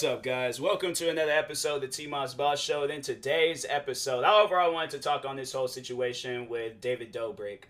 What's up, guys? Welcome to another episode of the T Moss Boss Show. And in today's episode, I wanted to talk on this whole situation with David Dobrik.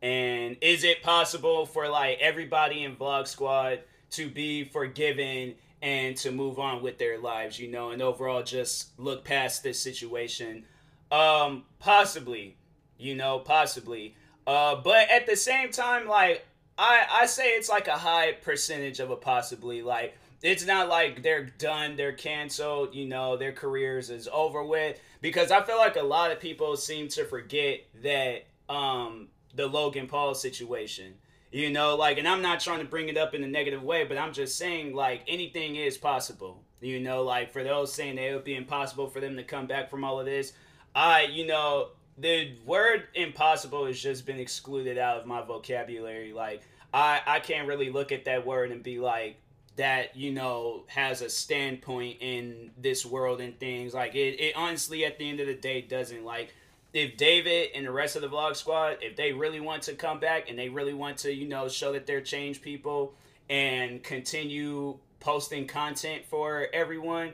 And is it possible for like everybody in Vlog Squad to be forgiven and to move on with their lives, you know, and overall just look past this situation? Um, possibly, you know, possibly. Uh, but at the same time, like I, I say it's like a high percentage of a possibly. Like it's not like they're done, they're canceled, you know, their careers is over with. Because I feel like a lot of people seem to forget that um the Logan Paul situation. You know, like and I'm not trying to bring it up in a negative way, but I'm just saying like anything is possible. You know, like for those saying that it would be impossible for them to come back from all of this, I, you know, the word impossible has just been excluded out of my vocabulary. Like I I can't really look at that word and be like that you know has a standpoint in this world and things. Like it, it honestly at the end of the day doesn't. Like if david and the rest of the vlog squad if they really want to come back and they really want to you know show that they're changed people and continue posting content for everyone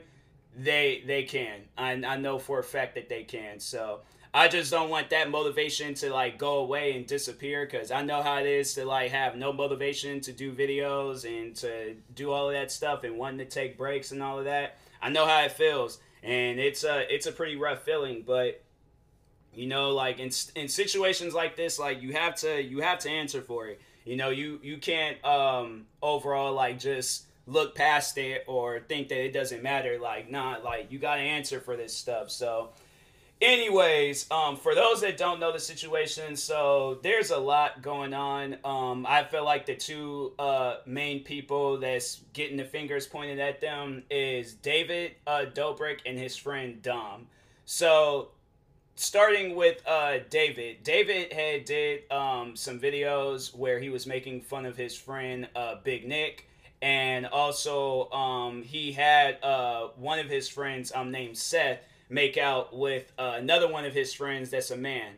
they they can. I, I know for a fact that they can. So I just don't want that motivation to like go away and disappear because I know how it is to like have no motivation to do videos and to do all of that stuff and wanting to take breaks and all of that. I know how it feels and it's a it's a pretty rough feeling, but you know like in in situations like this like you have to you have to answer for it. You know, you you can't um overall like just look past it or think that it doesn't matter like not nah, like you got to answer for this stuff. So anyways um, for those that don't know the situation so there's a lot going on. Um, i feel like the two uh, main people that's getting the fingers pointed at them is david uh, dobrik and his friend dom. So starting with uh, david david had did um, some videos where he was making fun of his friend uh, big nick. And also um, he had uh, one of his friends um, named seth make out with uh, another one of his friends that's a man.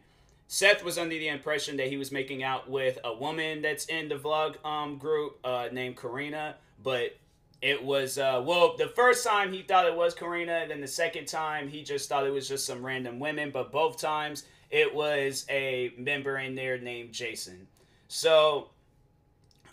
Seth was under the impression that he was making out with a woman that's in the vlog um, group uh, named Corinna, but it was uh, well the first time he thought it was Corinna, then the second time he just thought it was just some random women, but both times it was a member in there named Jason. So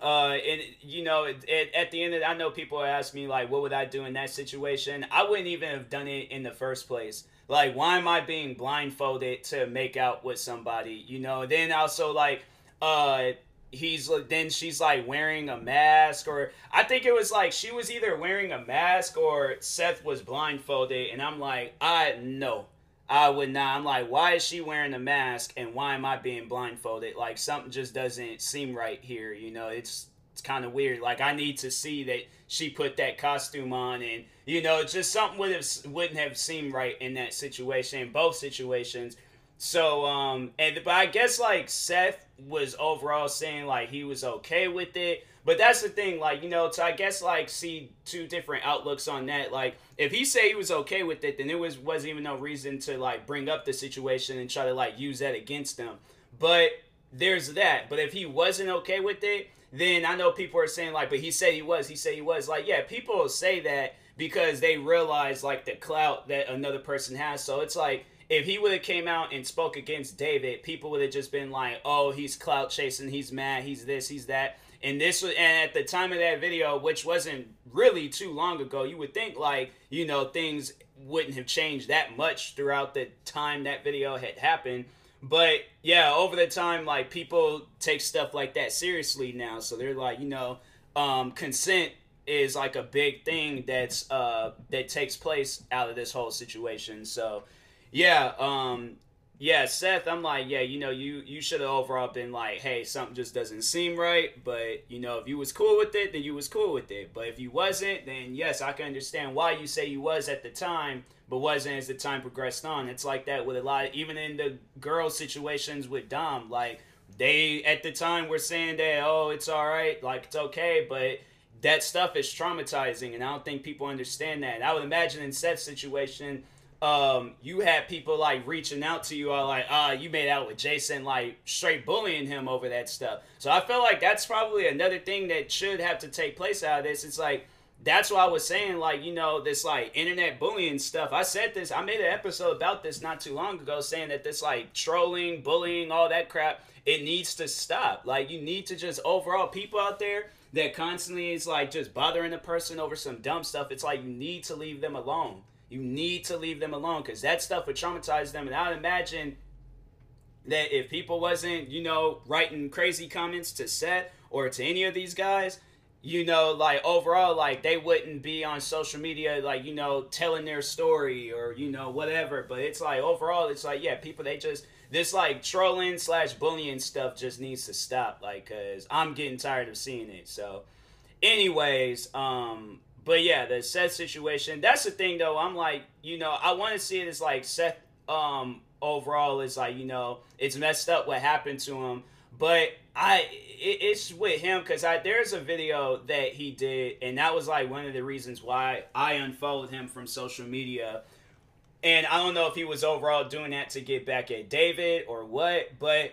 uh, and you know, it, it, at the end of, I know people ask me like, what would I do in that situation? I wouldn't even have done it in the first place. Like, why am I being blindfolded to make out with somebody? You know. Then also like, uh, he's then she's like wearing a mask, or I think it was like she was either wearing a mask or Seth was blindfolded, and I'm like, I know I would not. I'm like, why is she wearing a mask and why am I being blindfolded? Like something just doesn't seem right here. You know, it's it's kind of weird. Like I need to see that she put that costume on, and you know, just something would have wouldn't have seemed right in that situation, in both situations. So, um, and but I guess like Seth was overall saying like he was okay with it. But that's the thing, like, you know, to I guess like see two different outlooks on that. Like, if he say he was okay with it, then there was wasn't even no reason to like bring up the situation and try to like use that against them. But there's that. But if he wasn't okay with it, then I know people are saying like, but he said he was, he said he was. Like, yeah, people say that because they realize like the clout that another person has. So it's like if he would have came out and spoke against David, people would have just been like, "Oh, he's clout chasing, he's mad, he's this, he's that." And this was, and at the time of that video, which wasn't really too long ago, you would think like, you know, things wouldn't have changed that much throughout the time that video had happened. But yeah, over the time, like people take stuff like that seriously now. So they're like, you know, um, consent is like a big thing that's uh that takes place out of this whole situation. So yeah, um, yeah, Seth, I'm like, yeah, you know, you you should have overall been like, hey, something just doesn't seem right, but you know, if you was cool with it, then you was cool with it. But if you wasn't, then yes, I can understand why you say you was at the time, but wasn't as the time progressed on. It's like that with a lot, of, even in the girl situations with Dom, like they at the time were saying that, oh, it's all right, like it's okay, but that stuff is traumatizing, and I don't think people understand that. I would imagine in Seth's situation um, you had people like reaching out to you, all like, ah, you made out with Jason, like straight bullying him over that stuff. So I feel like that's probably another thing that should have to take place out of this. It's like that's why I was saying, like, you know, this like internet bullying stuff. I said this, I made an episode about this not too long ago, saying that this like trolling, bullying, all that crap, it needs to stop. Like, you need to just overall people out there that constantly is like just bothering a person over some dumb stuff. It's like you need to leave them alone. You need to leave them alone because that stuff would traumatize them. And I would imagine that if people wasn't, you know, writing crazy comments to Seth or to any of these guys, you know, like overall, like they wouldn't be on social media, like, you know, telling their story or, you know, whatever. But it's like overall, it's like, yeah, people, they just, this like trolling slash bullying stuff just needs to stop. Like, cause I'm getting tired of seeing it. So, anyways, um, but yeah, the Seth situation, that's the thing though. I'm like, you know, I want to see it as like Seth, um, overall is like, you know, it's messed up what happened to him but I it, it's with him because I there's a video that he did, and that was like one of the reasons why I unfollowed him from social media. And I don't know if he was overall doing that to get back at David or what, but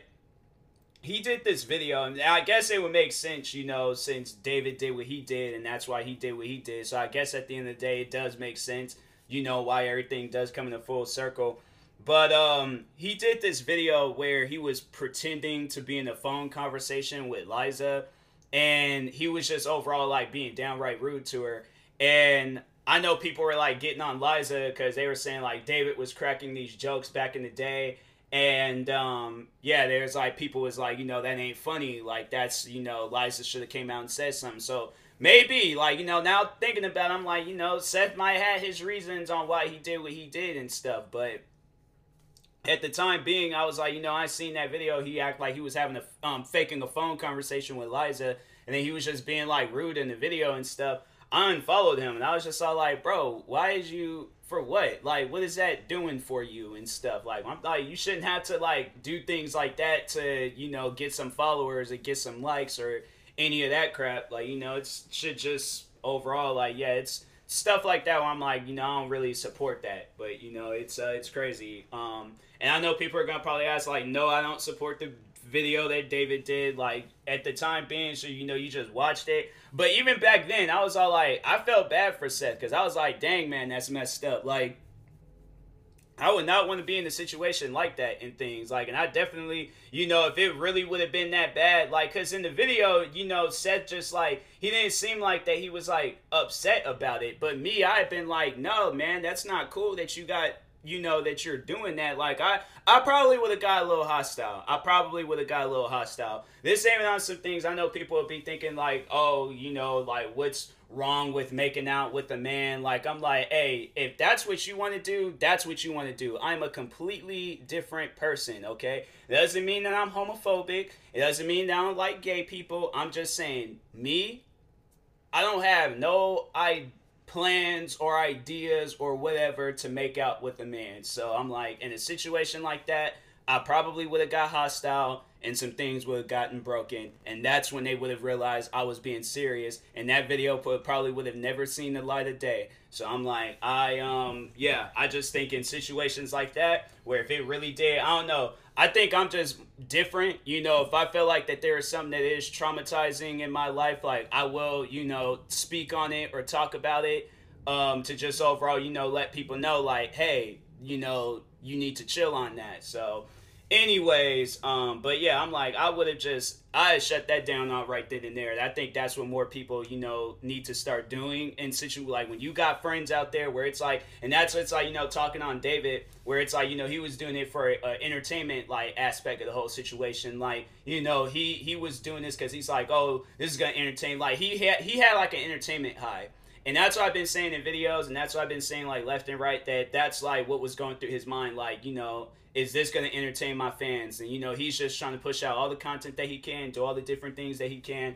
he did this video, and I guess it would make sense, you know, since David did what he did, and that's why he did what he did. So I guess at the end of the day, it does make sense, you know, why everything does come in a full circle. But um, he did this video where he was pretending to be in a phone conversation with Liza, and he was just overall like being downright rude to her. And I know people were like getting on Liza because they were saying like David was cracking these jokes back in the day. And um, yeah, there's like people was like, you know, that ain't funny. Like that's you know, Liza should have came out and said something. So maybe like you know, now thinking about, it, I'm like, you know, Seth might have his reasons on why he did what he did and stuff, but at the time being, I was like, you know, I seen that video. He act like he was having a um, faking a phone conversation with Liza, and then he was just being like rude in the video and stuff. I unfollowed him, and I was just all like, bro, why is you for what? Like, what is that doing for you and stuff? Like, I'm like, you shouldn't have to like do things like that to you know get some followers or get some likes or any of that crap. Like, you know, it should just overall like, yeah, it's stuff like that. Where I'm like, you know, I don't really support that, but you know, it's uh, it's crazy. Um, and I know people are gonna probably ask, like, no, I don't support the video that David did. Like at the time being, so you know, you just watched it. But even back then, I was all like, I felt bad for Seth because I was like, dang man, that's messed up. Like I would not want to be in a situation like that and things like, and I definitely, you know, if it really would have been that bad, like, cause in the video, you know, Seth just like he didn't seem like that he was like upset about it, but me, I had been like, no, man, that's not cool that you got you know that you're doing that. Like I, I probably would have got a little hostile. I probably would have got a little hostile. This ain't on some things I know people would be thinking like, oh, you know, like what's wrong with making out with a man? Like I'm like, hey, if that's what you want to do, that's what you want to do. I'm a completely different person. Okay, it doesn't mean that I'm homophobic. It doesn't mean that I don't like gay people. I'm just saying, me, I don't have no I plans or ideas or whatever to make out with a man. So I'm like, in a situation like that, I probably would have got hostile and some things would have gotten broken. And that's when they would have realized I was being serious. And that video probably would have never seen the light of day. So I'm like, I, um, yeah, I just think in situations like that, where if it really did, I don't know. I think I'm just different. You know, if I feel like that there is something that is traumatizing in my life, like I will, you know, speak on it or talk about it um, to just overall, you know, let people know, like, hey, you know, you need to chill on that. So, anyways, um, but yeah, I'm like, I would have just, I shut that down all right then and there. I think that's what more people, you know, need to start doing in situ like when you got friends out there where it's like, and that's what's like, you know, talking on David, where it's like, you know, he was doing it for uh, entertainment like aspect of the whole situation. Like, you know, he he was doing this because he's like, oh, this is gonna entertain. Like he had he had like an entertainment high. And that's what I've been saying in videos, and that's what I've been saying like left and right. That that's like what was going through his mind. Like, you know, is this going to entertain my fans? And you know, he's just trying to push out all the content that he can, do all the different things that he can.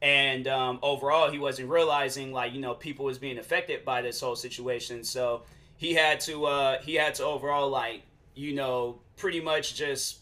And um, overall, he wasn't realizing like you know people was being affected by this whole situation. So he had to uh, he had to overall like you know pretty much just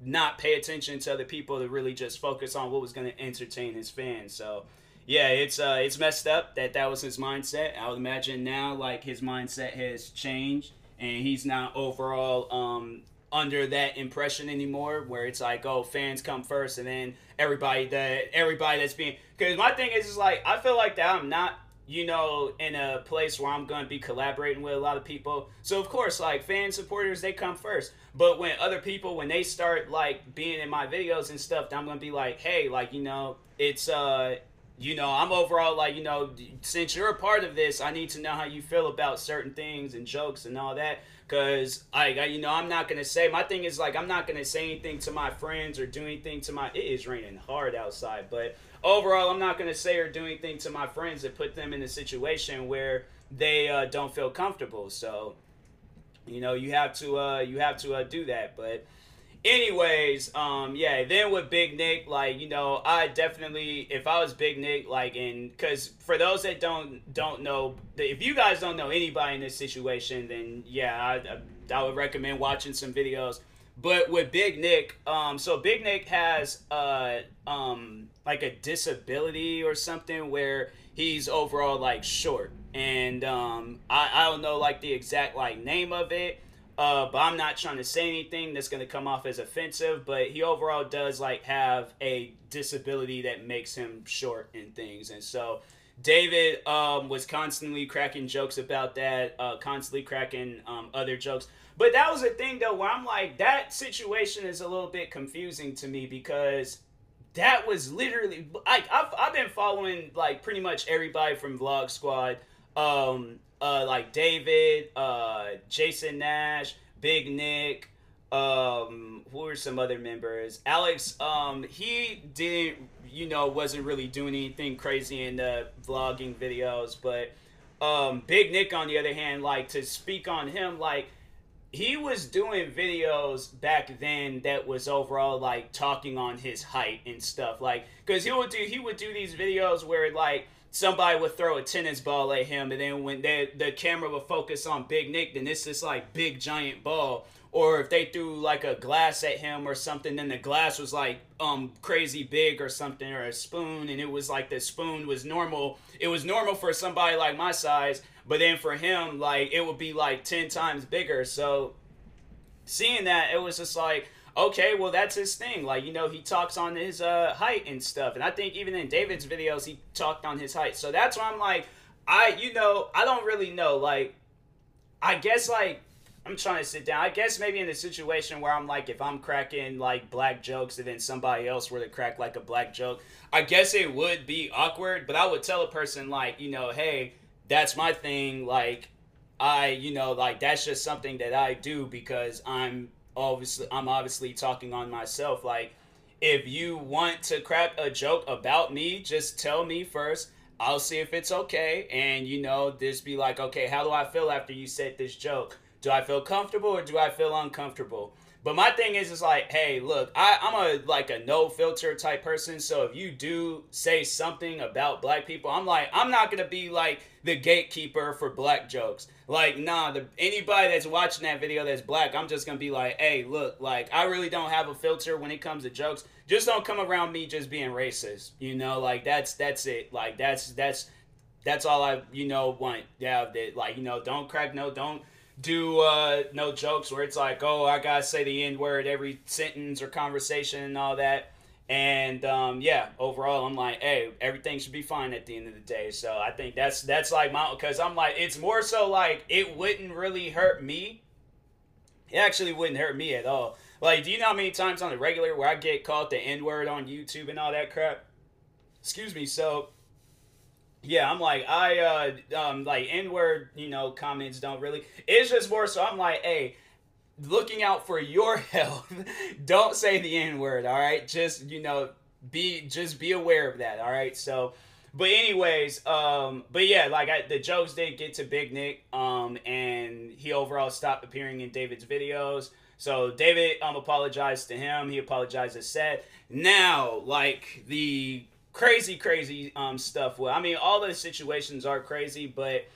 not pay attention to other people to really just focus on what was going to entertain his fans. So yeah, it's uh, it's messed up that that was his mindset. I would imagine now, like his mindset has changed, and he's not overall um, under that impression anymore. Where it's like, oh, fans come first, and then everybody that everybody that's being. Because my thing is, is like I feel like that I'm not you know, in a place where I'm to be collaborating with a lot of people. So of course, like fan supporters, they come first. But when other people, when they start like being in my videos and stuff, I'm to be like, hey, like you know, it's uh, you know, I'm overall like, you know, since you're a part of this, I need to know how you feel about certain things and jokes and all that. Cause I, I you know, I'm not gonna say. My thing is like, I'm not gonna say anything to my friends or do anything to my. It is raining hard outside, but overall, I'm not gonna say or do anything to my friends that put them in a situation where they uh, don't feel comfortable. So, you know, you have to, uh, you have to uh, do that. But anyways, um, yeah. Then with Big Nick, like you know, I definitely, if I was Big Nick, like, and because for those that don't don't know, if you guys don't know anybody in this situation, then yeah, I, I, I would recommend watching some videos. But with Big Nick, um, so Big Nick has uh um like a disability or something where he's overall like short, and um, I I don't know like the exact like name of it uh, but I'm not trying to say anything that's going to come off as offensive. But he overall does like have a disability that makes him short in things, and so David um, was constantly cracking jokes about that, uh, constantly cracking um, other jokes. But that was a thing though, where I'm like, that situation is a little bit confusing to me because that was literally like I've I've been following like pretty much everybody from Vlog Squad. Um, uh, like David, uh, Jason Nash, Big Nick, um, who are some other members? Alex, um, he didn't, you know, wasn't really doing anything crazy in the vlogging videos, but um, Big Nick, on the other hand, like to speak on him, like he was doing videos back then that was overall like talking on his height and stuff, like because he would do he would do these videos where like somebody would throw a tennis ball at him, and then when they, the camera would focus on Big Nick, then it's this like big giant ball. Or if they threw like a glass at him or something, then the glass was like um crazy big or something, or a spoon, and it was like the spoon was normal. It was normal for somebody like my size, but then for him, like it would be like ten times bigger. So seeing that, it was just like okay, well that's his thing. Like you know, he talks on his uh, height and stuff, and I think even in David's videos he talked on his height. So that's why I'm like, I you know I don't really know. Like, I guess like I'm trying to sit down. I guess maybe in a situation where I'm like, if I'm cracking like black jokes and then somebody else were to crack like a black joke, I guess it would be awkward. But I would tell a person like, you know, hey, that's my thing. Like, I, you know, like that's just something that I do because I'm obviously I'm obviously talking on myself. Like, if you want to crack a joke about me, just tell me first. I'll see if it's okay, and you know, just be like, okay, how do I feel after you said this joke? Do I feel comfortable or do I feel uncomfortable? But my thing is, is like, hey, look, I, I'm a like a no filter type person. So if you do say something about black people, I'm like, I'm not gonna be like the gatekeeper for black jokes. Like, nah, the anybody that's watching that video that's black, I'm just gonna be like, hey, look, like I really don't have a filter when it comes to jokes. Just don't come around me just being racist. You know, like that's that's it. Like that's that's that's all I you know want. Yeah, that like you know, don't crack no, don't do uh, no jokes where it's like, oh, I gotta say the N word every sentence or conversation and all that. And um, yeah, overall, I'm like, hey, everything should be fine at the end of the day. So I think that's that's like my because I'm like, it's more so like it wouldn't really hurt me. It actually wouldn't hurt me at all. Like, do you know how many times on the regular where I get called the N word on YouTube and all that crap? Excuse me. So yeah, I'm like I uh um like N word, you know, comments don't really. It's just more so I'm like, hey, looking out for your health. don't say the N word, all right? Just you know, be just be aware of that, all right? So, but anyways, um, but yeah, like I, the jokes did get to Big Nick, um, and he overall stopped appearing in David's videos. So David um apologized to him. He apologized to Seth. Now, like the crazy, crazy um, stuff. Well, I mean, all the situations are crazy, but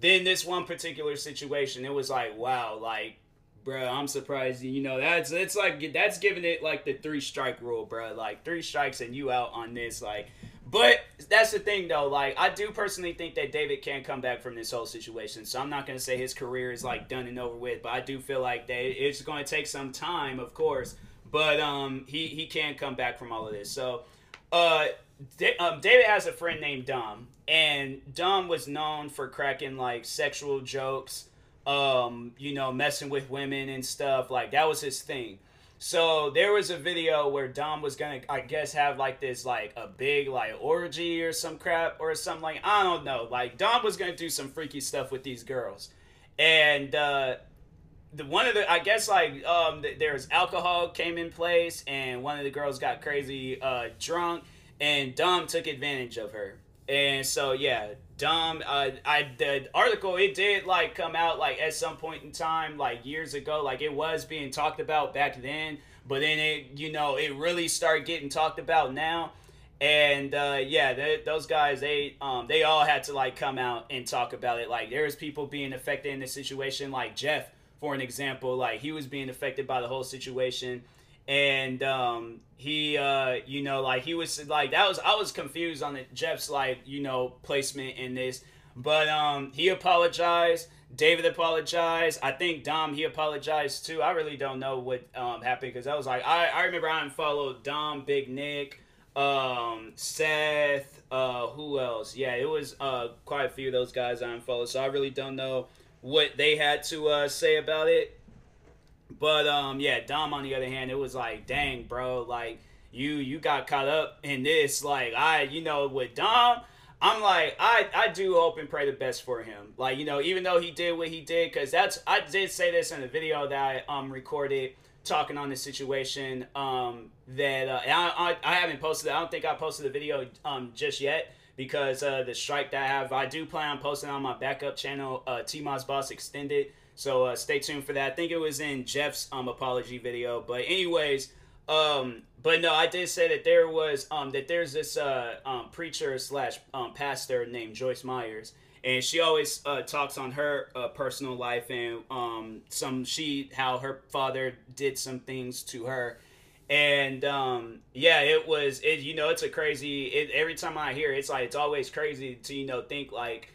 then this one particular situation, it was like, wow, like, bro, I'm surprised. You know, that's it's like that's giving it like the three strike rule, bro. Like three strikes and you out on this, like. But that's the thing, though. Like, I do personally think that David can come back from this whole situation. So I'm not gonna say his career is like done and over with, but I do feel like that it's to take some time, of course. But um, he he can come back from all of this. So uh, um, David has a friend named Dom, and Dom was known for cracking like sexual jokes, um, you know, messing with women and stuff. Like that was his thing. So there was a video where Dom was gonna, I guess, have like this like a big like orgy or some crap or something like I don't know. Like Dom was gonna do some freaky stuff with these girls, and uh, the one of the I guess like um there's alcohol came in place and one of the girls got crazy uh drunk and Dom took advantage of her. And so yeah, Dom uh I the article it did like come out like at some point in time like years ago like it was being talked about back then, but then it you know it really started getting talked about now. And uh, yeah, those guys, they um, they all had to like come out and talk about it. Like there was people being affected in the situation, like Jeff, for an example, like he was being affected by the whole situation, and um, he, uh, you know, like he was like that was I was confused on the Jeff's like you know placement in this, but um, he apologized. David apologized. I think Dom he apologized too. I really don't know what um, happened because I was like I, I remember I followed Dom, Big Nick, um, Seth, uh, who else? Yeah, it was uh, quite a few of those guys I unfollowed. So I really don't know what they had to uh, say about it. But um, yeah, Dom on the other hand, it was like, dang, bro, like you you got caught up in this. Like I, you know, with Dom, I'm like, I I do hope and pray the best for him. Like you know, even though he did what he did, because that's I did say this in the video that I um recorded talking on the situation um that uh, I, I I haven't posted. I don't think I posted the video um just yet because uh, the strike that I have, I do plan on posting on my backup channel, uh, T-Moss Boss Extended. So uh, stay tuned for that. I think it was in Jeff's um, apology video. But anyways, um, but no, I did say that there was um, that there's this uh, um, preacher slash um, pastor named Joyce Myers, and she always uh, talks on her uh, personal life and um, some she how her father did some things to her and um, yeah, it was it. You know, it's a crazy. It, every time I hear it, it's like it's always crazy to you know think like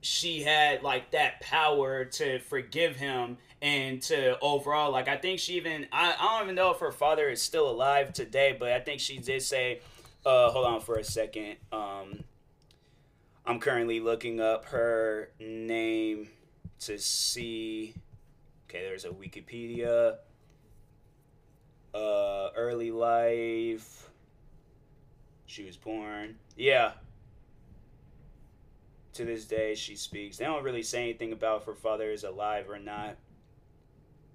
she had like that power to forgive him and to overall like I think she even I, I don't even know if her father is still alive today, but I think she did say. Uh, hold on for a second. Um, I'm currently looking up her name to see. Okay, there's a Wikipedia uh, early life. She was born. Yeah. To this day, she speaks. They don't really say anything about if her father is alive or not.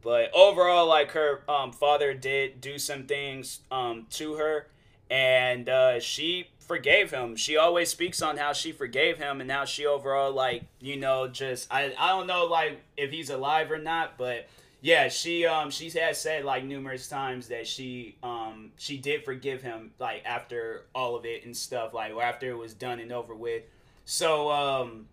But overall, like her um, father did do some things um, to her, and uh, she forgave him. She always speaks on how she forgave him, and now she overall like you know just I I don't know like if he's alive or not, but yeah, she um she has said like numerous times that she um she did forgive him like after all of it and stuff like after it was done and over with. So um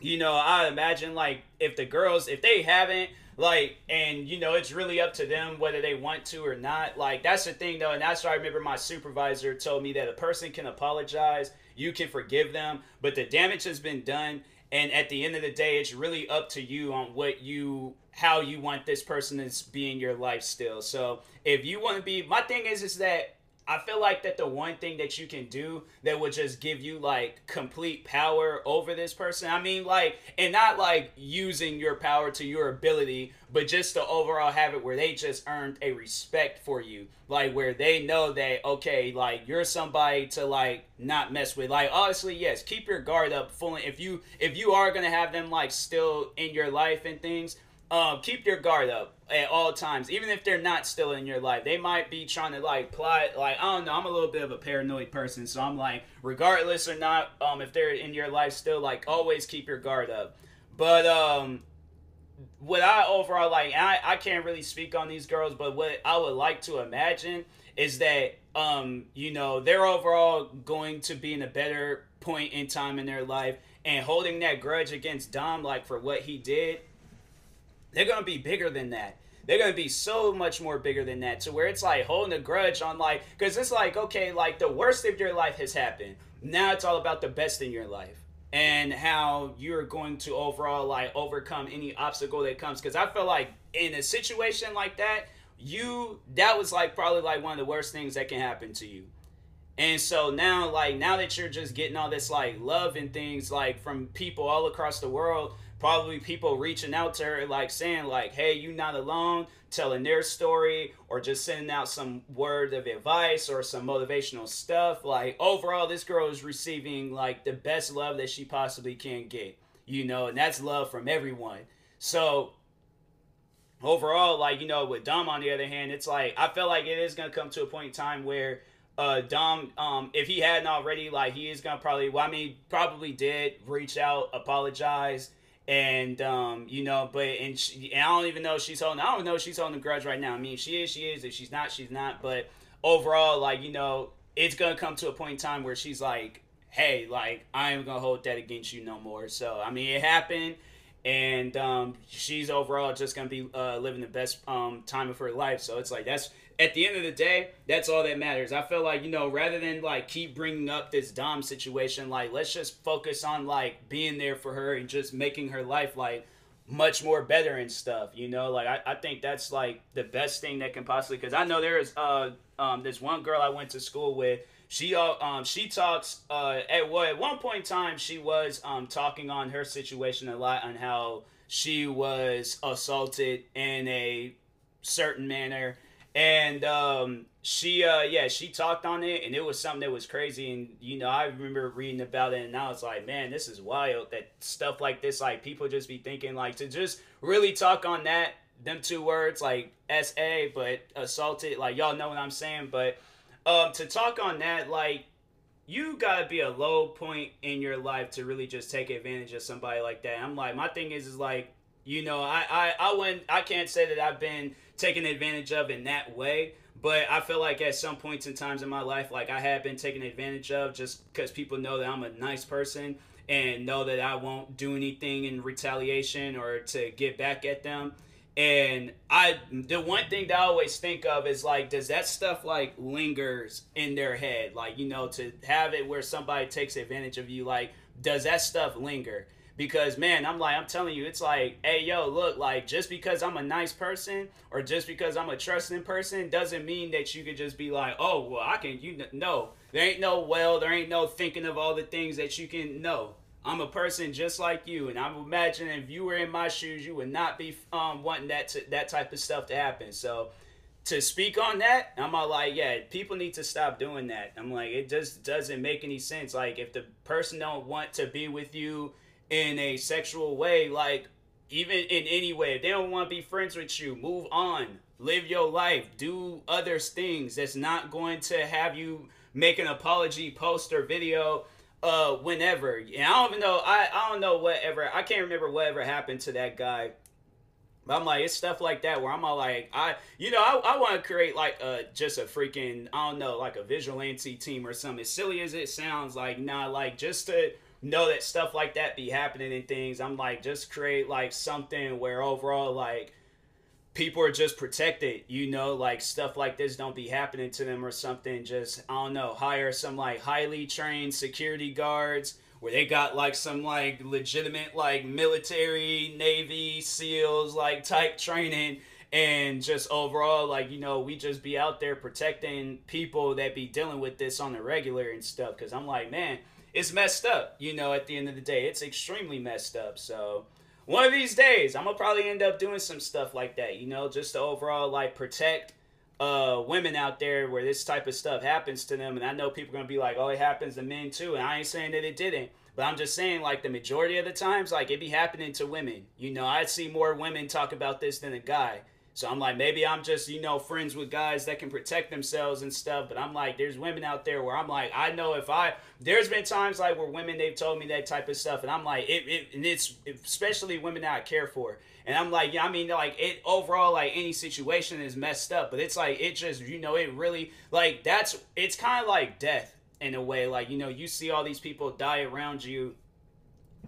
you know, I imagine like if the girls if they haven't like and you know it's really up to them whether they want to or not like that's the thing though and that's why i remember my supervisor told me that a person can apologize you can forgive them but the damage has been done and at the end of the day it's really up to you on what you how you want this person to be in your life still. So if you want to be my thing is is that I feel like that the one thing that you can do that would just give you like complete power over this person. I mean, like, and not like using your power to your ability, but just to overall have it where they just earned a respect for you. Like, where they know that, okay, like, you're somebody to like not mess with. Like, honestly, yes, keep your guard up fully. If you, if you are to have them like still in your life and things, um, keep your guard up at all times, even if they're not still in your life. They might be trying to like plot, like I don't know. I'm a little bit of a paranoid person, so I'm like, regardless or not, um, if they're in your life still, like always keep your guard up. But um, what I overall like, I I can't really speak on these girls, but what I would like to imagine is that um, you know, they're overall going to be in a better point in time in their life and holding that grudge against Dom, like for what he did they're going to be bigger than that. They're going to be so much more bigger than that to where it's like holding a grudge on like, because it's like, okay, like the worst of your life has happened. Now it's all about the best in your life and how you're going to overall like overcome any obstacle that comes. Because I feel like in a situation like that, you, that was like probably like one of the worst things that can happen to you And so now, like, now that you're just getting all this, like, love and things, like, from people all across the world, probably people reaching out to her, like, saying, like, hey, you not alone, telling their story, or just sending out some word of advice or some motivational stuff. Like, overall, this girl is receiving, like, the best love that she possibly can get, you know, and that's love from everyone. So, overall, like, you know, with Dom, on the other hand, it's like, I feel like it is going to come to a point in time where, uh, Dom, um, if he hadn't already, like he is gonna probably, well, I mean, probably did reach out, apologize, and um, you know, but and, she, and I don't even know if she's holding. I don't know if she's holding a grudge right now. I mean, she is, she is. If she's not, she's not. But overall, like you know, it's gonna come to a point in time where she's like, hey, like I am gonna hold that against you no more. So I mean, it happened and um, she's overall just gonna be uh, living the best um, time of her life. So it's like that's at the end of the day, that's all that matters. I feel like you know, rather than like keep bringing up this Dom situation, like let's just focus on like being there for her and just making her life like much more better and stuff. You know, like I, I think that's like the best thing that can possibly because I know there is uh um this one girl I went to school with she uh, um she talks uh at what at one point in time she was um talking on her situation a lot on how she was assaulted in a certain manner and um she uh yeah she talked on it and it was something that was crazy and you know i remember reading about it and i was like man this is wild that stuff like this like people just be thinking like to just really talk on that them two words like sa but assaulted like y'all know what i'm saying but um, to talk on that, like you gotta be a low point in your life to really just take advantage of somebody like that. I'm like, my thing is, is like, you know, I, I, I wouldn't, I can't say that I've been taken advantage of in that way, but I feel like at some points in times in my life, like I have been taken advantage of just because people know that I'm a nice person and know that I won't do anything in retaliation or to get back at them. And I, the one thing that I always think of is like, does that stuff like lingers in their head? Like, you know, to have it where somebody takes advantage of you, like, does that stuff linger? Because man, I'm like, I'm telling you, it's like, hey, yo, look, like, just because I'm a nice person or just because I'm a trusting person doesn't mean that you could just be like, oh, well, I can, you know, there ain't no well, there ain't no thinking of all the things that you can know. I'm a person just like you, and I'm imagining if you were in my shoes, you would not be um, wanting that to, that type of stuff to happen. So to speak on that, I'm all like, yeah, people need to stop doing that. I'm like, it just doesn't make any sense. Like, if the person don't want to be with you in a sexual way, like even in any way, if they don't want to be friends with you, move on, live your life, do other things that's not going to have you make an apology post or video uh whenever. And I don't even know I, I don't know whatever I can't remember whatever happened to that guy. But I'm like, it's stuff like that where I'm all like, I, you know, I, I want to create like a just a freaking, I don't know, like a vigilante team or something. As silly as it sounds, like, nah, like just to know that stuff like that be happening and things. I'm like, just create like something where overall, like, people are just protected, you know, like stuff like this don't be happening to them or something. Just I don't know, hire some like highly trained security guards where they got like some like legitimate like military, navy, seals like type training and just overall like you know we just be out there protecting people that be dealing with this on the regular and stuff because i'm like man it's messed up you know at the end of the day it's extremely messed up so one of these days, I'm gonna probably end up doing some stuff like that, you know, just to overall like protect uh women out there where this type of stuff happens to them. And I know people are gonna be like, oh, it happens to men too. And I ain't saying that it didn't, but I'm just saying like the majority of the times, like it be happening to women. You know, I see more women talk about this than a guy. So I'm like, maybe I'm just, you know, friends with guys that can protect themselves and stuff. But I'm like, there's women out there where I'm like, I know if I, there's been times like where women, they've told me that type of stuff. And I'm like, it, it and it's especially women that I care for. And I'm like, yeah, I mean, like it overall, like any situation is messed up. But it's like, it just, you know, it really, like that's, it's kind of like death in a way. Like, you know, you see all these people die around you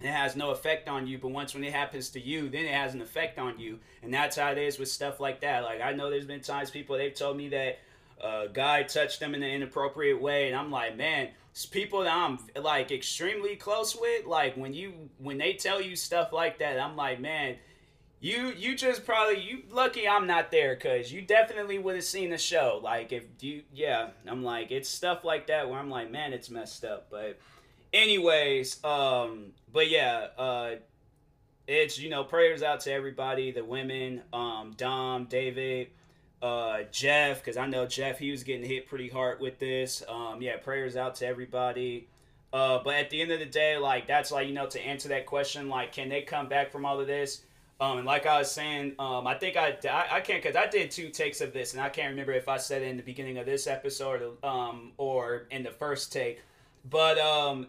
it has no effect on you but once when it happens to you then it has an effect on you and that's how it is with stuff like that like i know there's been times people they've told me that uh, a guy touched them in an inappropriate way and i'm like man people that i'm like extremely close with like when you when they tell you stuff like that i'm like man You you just probably you lucky I'm not there because you definitely would have seen the show. Like if you yeah, I'm like it's stuff like that where I'm like man it's messed up. But anyways, um, but yeah, uh, it's you know prayers out to everybody, the women, um, Dom, David, uh, Jeff, because I know Jeff he was getting hit pretty hard with this. Um, yeah, prayers out to everybody. Uh, but at the end of the day, like that's like you know to answer that question, like can they come back from all of this? Um, and like I was saying, um, I think I, I, I can't because I did two takes of this, and I can't remember if I said it in the beginning of this episode um, or in the first take. But um,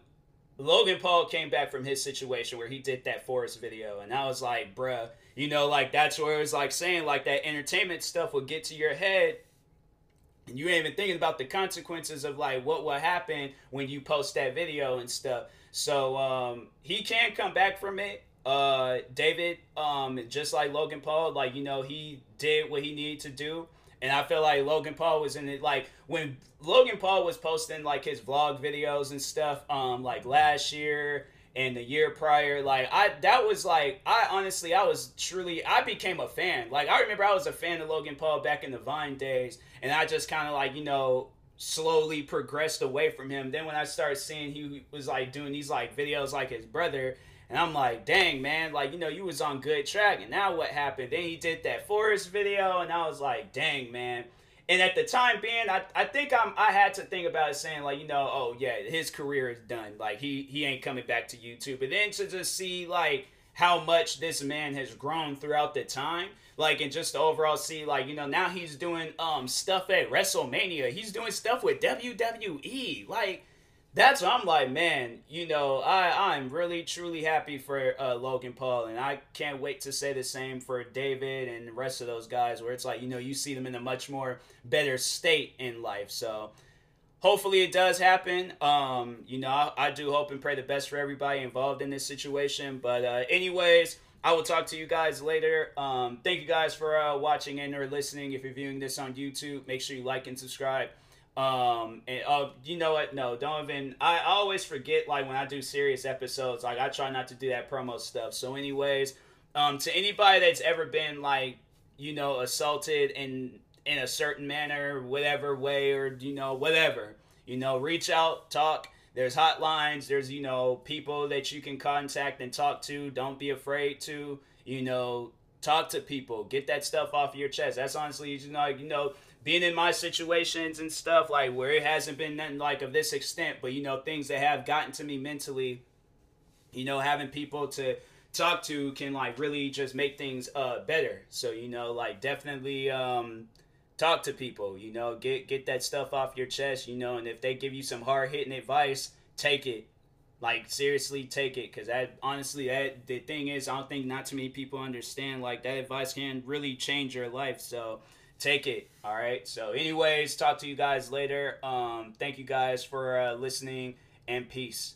Logan Paul came back from his situation where he did that Forest video, and I was like, bruh, you know, like that's where it was like saying like that entertainment stuff would get to your head, and you ain't even thinking about the consequences of like what will happen when you post that video and stuff. So um, he can come back from it uh David um just like Logan Paul like you know he did what he needed to do and I feel like Logan Paul was in it like when Logan Paul was posting like his vlog videos and stuff um like last year and the year prior like I that was like I honestly I was truly I became a fan. Like I remember I was a fan of Logan Paul back in the Vine days and I just kind of like you know slowly progressed away from him. Then when I started seeing he was like doing these like videos like his brother and I'm like, dang, man, like, you know, you was on good track. And now what happened? Then he did that Forest video, and I was like, dang, man. And at the time being, I, I think I'm I had to think about it saying, like, you know, oh yeah, his career is done. Like he he ain't coming back to YouTube. But then to just see like how much this man has grown throughout the time. Like and just overall see like, you know, now he's doing um stuff at WrestleMania. He's doing stuff with WWE. Like that's I'm like, man. You know, I I'm really truly happy for uh, Logan Paul, and I can't wait to say the same for David and the rest of those guys. Where it's like, you know, you see them in a much more better state in life. So hopefully it does happen. Um, you know, I, I, do hope and pray the best for everybody involved in this situation. But uh, anyways. I will talk to you guys later. Um, thank you guys for uh, watching and or listening. If you're viewing this on YouTube, make sure you like and subscribe. Um, and uh, you know what? No, don't even. I always forget like when I do serious episodes. Like I try not to do that promo stuff. So, anyways, um, to anybody that's ever been like, you know, assaulted in in a certain manner, whatever way, or you know, whatever, you know, reach out, talk. There's hotlines. There's you know people that you can contact and talk to. Don't be afraid to you know talk to people. Get that stuff off your chest. That's honestly you know you know being in my situations and stuff like where it hasn't been nothing like of this extent but you know things that have gotten to me mentally you know having people to talk to can like really just make things uh better so you know like definitely um talk to people you know get get that stuff off your chest you know and if they give you some hard hitting advice take it like seriously take it because that honestly that the thing is i don't think not too many people understand like that advice can really change your life so take it. All right. So, anyways, talk to you guys later. Um, thank you guys for uh, listening and peace.